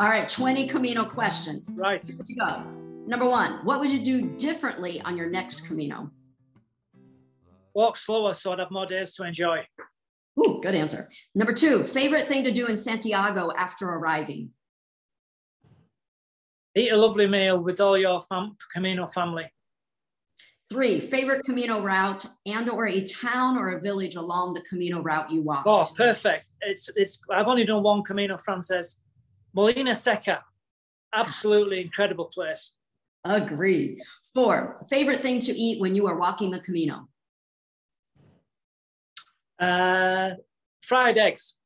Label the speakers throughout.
Speaker 1: All right, 20 Camino questions.
Speaker 2: Right.
Speaker 1: Here you go. Number one, what would you do differently on your next Camino?
Speaker 2: Walk slower so I'd have more days to enjoy.
Speaker 1: Ooh, good answer. Number two, favorite thing to do in Santiago after arriving?
Speaker 2: Eat a lovely meal with all your fam- Camino family.
Speaker 1: Three, favorite Camino route and or a town or a village along the Camino route you walked?
Speaker 2: Oh, perfect. It's it's I've only done one Camino Frances. Molinaseca. Absolutely incredible place.
Speaker 1: Agreed. Four, favorite thing to eat when you are walking the Camino?
Speaker 2: Uh, fried eggs.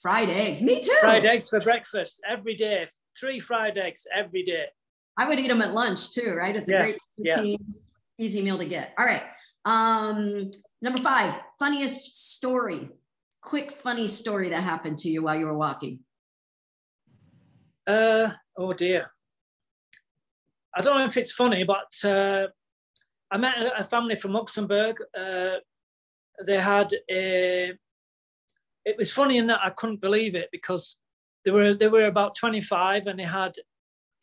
Speaker 1: Fried eggs. Me too.
Speaker 2: Fried eggs for breakfast every day. Three fried eggs every day.
Speaker 1: I would eat them at lunch too, right? It's a
Speaker 2: Yeah,
Speaker 1: great
Speaker 2: yeah.
Speaker 1: Easy meal to get. All right. Um, number five, funniest story. Quick funny story that happened to you while you were walking.
Speaker 2: Uh, oh dear. I don't know if it's funny, but uh, I met a, family from Luxembourg. Uh, they had a. It was funny in that I couldn't believe it because they were they were about twenty five and they had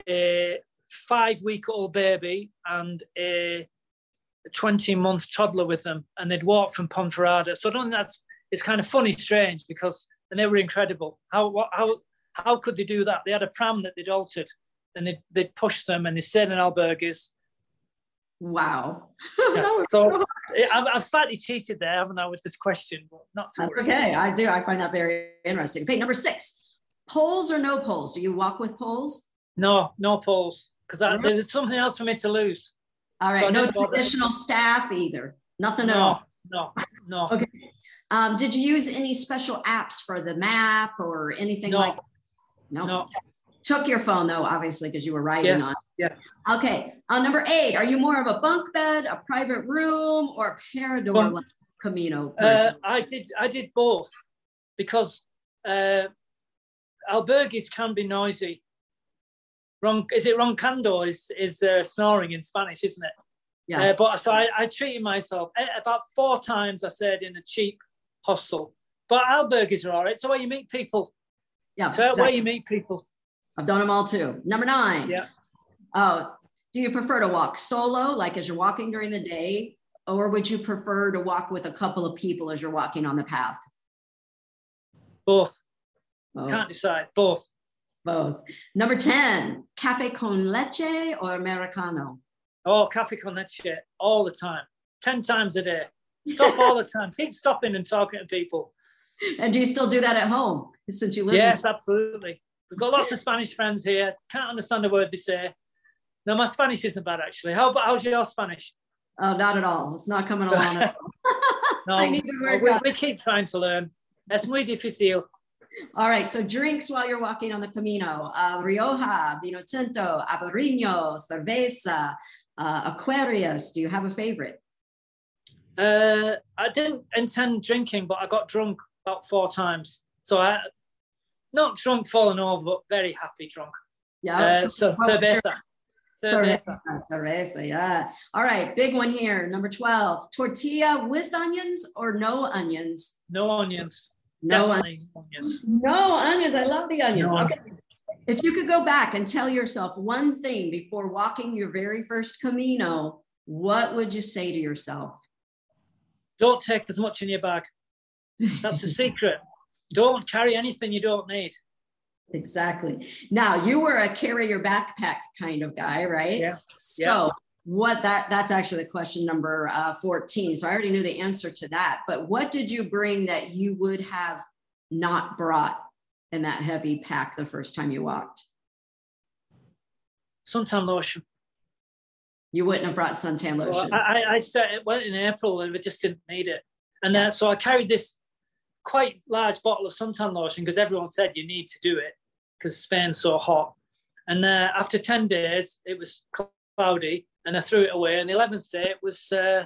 Speaker 2: a five week old baby and a twenty month toddler with them, and they'd walk from Ponferrada. So I don't think that's it's kind of funny, strange because and they were incredible. How what, how how could they do that? They had a pram that they'd altered and they'd, they'd push them and they stayed in albergues.
Speaker 1: Wow.
Speaker 2: Yes. So I've, I've slightly cheated there, haven't I, with this question? But not to
Speaker 1: That's
Speaker 2: worry.
Speaker 1: okay. I do. I find that very interesting. Okay, number six, poles or no poles? Do you walk with poles?
Speaker 2: No, no poles. Because there's something else for me to lose.
Speaker 1: All right,
Speaker 2: So
Speaker 1: no traditional staff either. Nothing at all.
Speaker 2: no, no,
Speaker 1: Okay. Um, did you use any special apps for the map or anything
Speaker 2: No.
Speaker 1: like? No.
Speaker 2: no.
Speaker 1: Took your phone though, obviously, because you were riding
Speaker 2: Yes,
Speaker 1: on.
Speaker 2: yes.
Speaker 1: Okay. Uh, number eight, are you more of a bunk bed, a private room, or a parador like Camino
Speaker 2: Uh? I did. I did both because uh, albergues can be noisy. Ron, is it roncando? Is is uh, snoring in Spanish, isn't it?
Speaker 1: yeah.
Speaker 2: Uh, but so I, I treated myself Eh, about four times. I said in a cheap hostel, but albergues are all right. So where you meet people,
Speaker 1: yeah.
Speaker 2: so where you meet people.
Speaker 1: I've done them all too. Number nine.
Speaker 2: Yeah.
Speaker 1: Oh, do you prefer to walk solo, like as you're walking during the day, or would you prefer to walk with a couple of people as you're walking on the path?
Speaker 2: Both
Speaker 1: Both.
Speaker 2: can't decide. Both.
Speaker 1: Both. Number 10, cafe con leche or americano?
Speaker 2: Oh, cafe con leche all the time, ten times a day. Stop all the time. Keep stopping and talking to people.
Speaker 1: And do you still do that at home since you live
Speaker 2: Yes,
Speaker 1: in
Speaker 2: absolutely. We've got lots of Spanish friends here. Can't understand a word they say. No, my Spanish isn't bad actually. How about how's your Spanish?
Speaker 1: Oh, not at all. It's not coming along.
Speaker 2: No,
Speaker 1: I need to work
Speaker 2: we, we keep trying to learn. Es muy difícil.
Speaker 1: All right. So drinks while you're walking on the Camino: uh, Rioja, Vino Tinto, Albariño, Cerveza, uh, Aquarius. Do you have a favorite?
Speaker 2: Uh, I didn't intend drinking, but I got drunk about four times. So I, not drunk, falling over, but very happy drunk.
Speaker 1: Yeah.
Speaker 2: Uh, so cerveza.
Speaker 1: Cerveza.
Speaker 2: Cerveza.
Speaker 1: Cerveza, yeah. All right, big one here. Number 12. Tortilla with onions or no onions?
Speaker 2: No onions.
Speaker 1: No,
Speaker 2: Definitely onions.
Speaker 1: no onions. I love the onions.
Speaker 2: No
Speaker 1: okay. If you could go back and tell yourself one thing before walking your very first Camino, what would you say to yourself?
Speaker 2: Don't take as much in your bag. That's the secret. Don't carry anything you don't need.
Speaker 1: Exactly. Now, you were a carry your backpack kind of guy, right?
Speaker 2: Yeah.
Speaker 1: So,
Speaker 2: Yeah.
Speaker 1: What that that's actually the question number uh, 14. So, I already knew the answer to that. But what did you bring that you would have not brought in that heavy pack the first time you walked?
Speaker 2: Suntan lotion.
Speaker 1: You wouldn't have brought suntan lotion.
Speaker 2: I, I, I said it went in April and we just didn't need it. And then so I carried this quite large bottle of suntan lotion because everyone said you need to do it because Spain's so hot. And uh, after 10 days, it was cloudy and I threw it away. And the 11th day, it was, uh,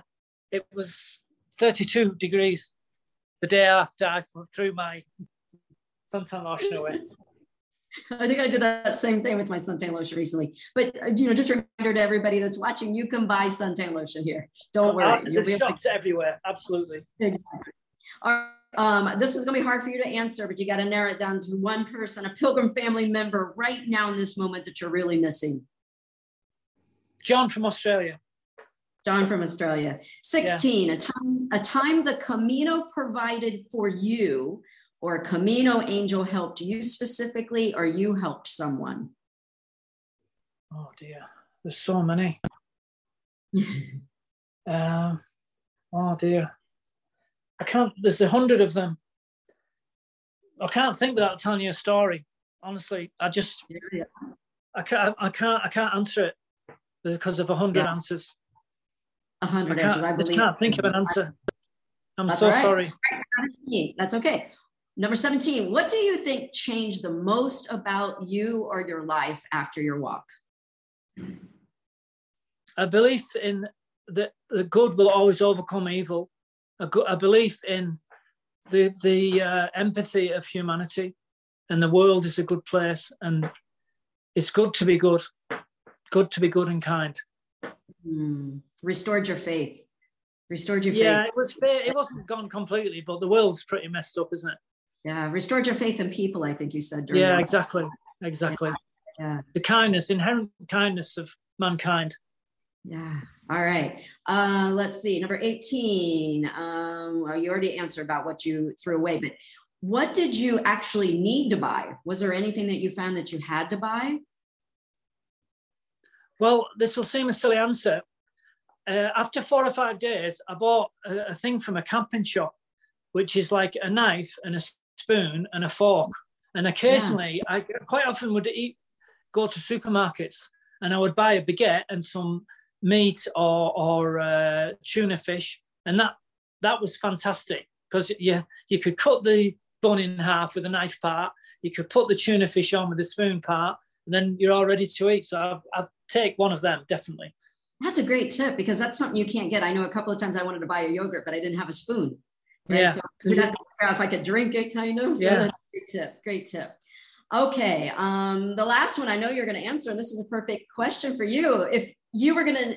Speaker 2: it was 32 degrees the day after I threw my suntan lotion away.
Speaker 1: I think I did that same thing with my suntan lotion recently. But uh, you know, just a reminder to everybody that's watching, you can buy suntan lotion here. Don't worry.
Speaker 2: There's shops everywhere. Absolutely.
Speaker 1: Exactly. All right. Um, this is going to be hard for you to answer, but you got to narrow it down to one person, a pilgrim family member right now in this moment that you're really missing.
Speaker 2: John from Australia.
Speaker 1: John from Australia. 16, yeah. a time a time the Camino provided for you or Camino angel helped you specifically or you helped someone.
Speaker 2: Oh dear. There's so many. um, oh dear. I can't there's a hundred of them. I can't think without telling you a story. Honestly, I just yeah. I can't I can't I can't answer it because of a hundred yeah. answers.
Speaker 1: A hundred answers. I believe.
Speaker 2: I can't think of an answer. I'm That's so right. sorry.
Speaker 1: That's okay. Number 17, what do you think changed the most about you or your life after your walk?
Speaker 2: A belief in that the good will always overcome evil, a, a belief in the, the uh, empathy of humanity, and the world is a good place, and it's good to be good, good to be good and kind.
Speaker 1: Mm. Restored your faith. Restored your faith.
Speaker 2: Yeah, it was fair. It wasn't gone completely, but the world's pretty messed up, isn't it?
Speaker 1: Yeah, restored your faith in people. I think you said.
Speaker 2: yeah, exactly, exactly. Yeah. yeah, the kindness, inherent kindness of mankind.
Speaker 1: Yeah. All right. Uh, let's see. Number 18. Um, well, you already answered about what you threw away, but what did you actually need to buy? Was there anything that you found that you had to buy?
Speaker 2: Well, this will seem a silly answer. Uh, after four or five days, I bought a, a, thing from a camping shop, which is like a knife and a spoon and a fork. And occasionally, yeah. I quite often would eat, go to supermarkets, and I would buy a baguette and some meat or or uh, tuna fish, and that that was fantastic because you you could cut the bun in half with a knife part, you could put the tuna fish on with a spoon part, and then you're all ready to eat. So I'll, take one of them definitely.
Speaker 1: That's a great tip because that's something you can't get. I know a couple of times I wanted to buy a yogurt, but I didn't have a spoon. Right? Yeah. So you'd have to figure out if I could drink it, kind of. So yeah. that's a great tip. Great tip. Okay. Um, the last one I know you're going to answer, and this is a perfect question for you. If you were going to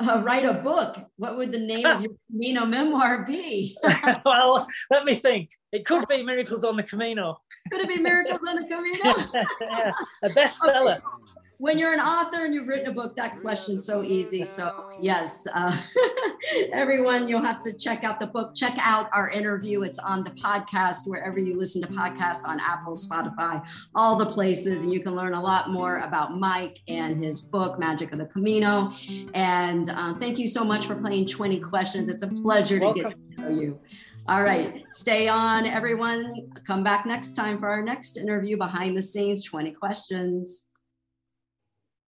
Speaker 1: uh, write a book, what would the name of your Camino memoir be?
Speaker 2: well, let me think. It could be Miracles on the Camino.
Speaker 1: Could it be Miracles on the Camino?
Speaker 2: yeah, a bestseller. Okay
Speaker 1: when you're an author and you've written a book, that question's so easy. So, yes, uh, everyone, you'll have to check out the book. Check out our interview. It's on the podcast, wherever you listen to podcasts on Apple, Spotify, all the places. And you can learn a lot more about Mike and his book, Magic of the Camino. And uh, thank you so much for playing 20 questions. It's a pleasure to Welcome. get to know you. All right, stay on, everyone. Come back next time for our next interview behind the scenes 20 questions.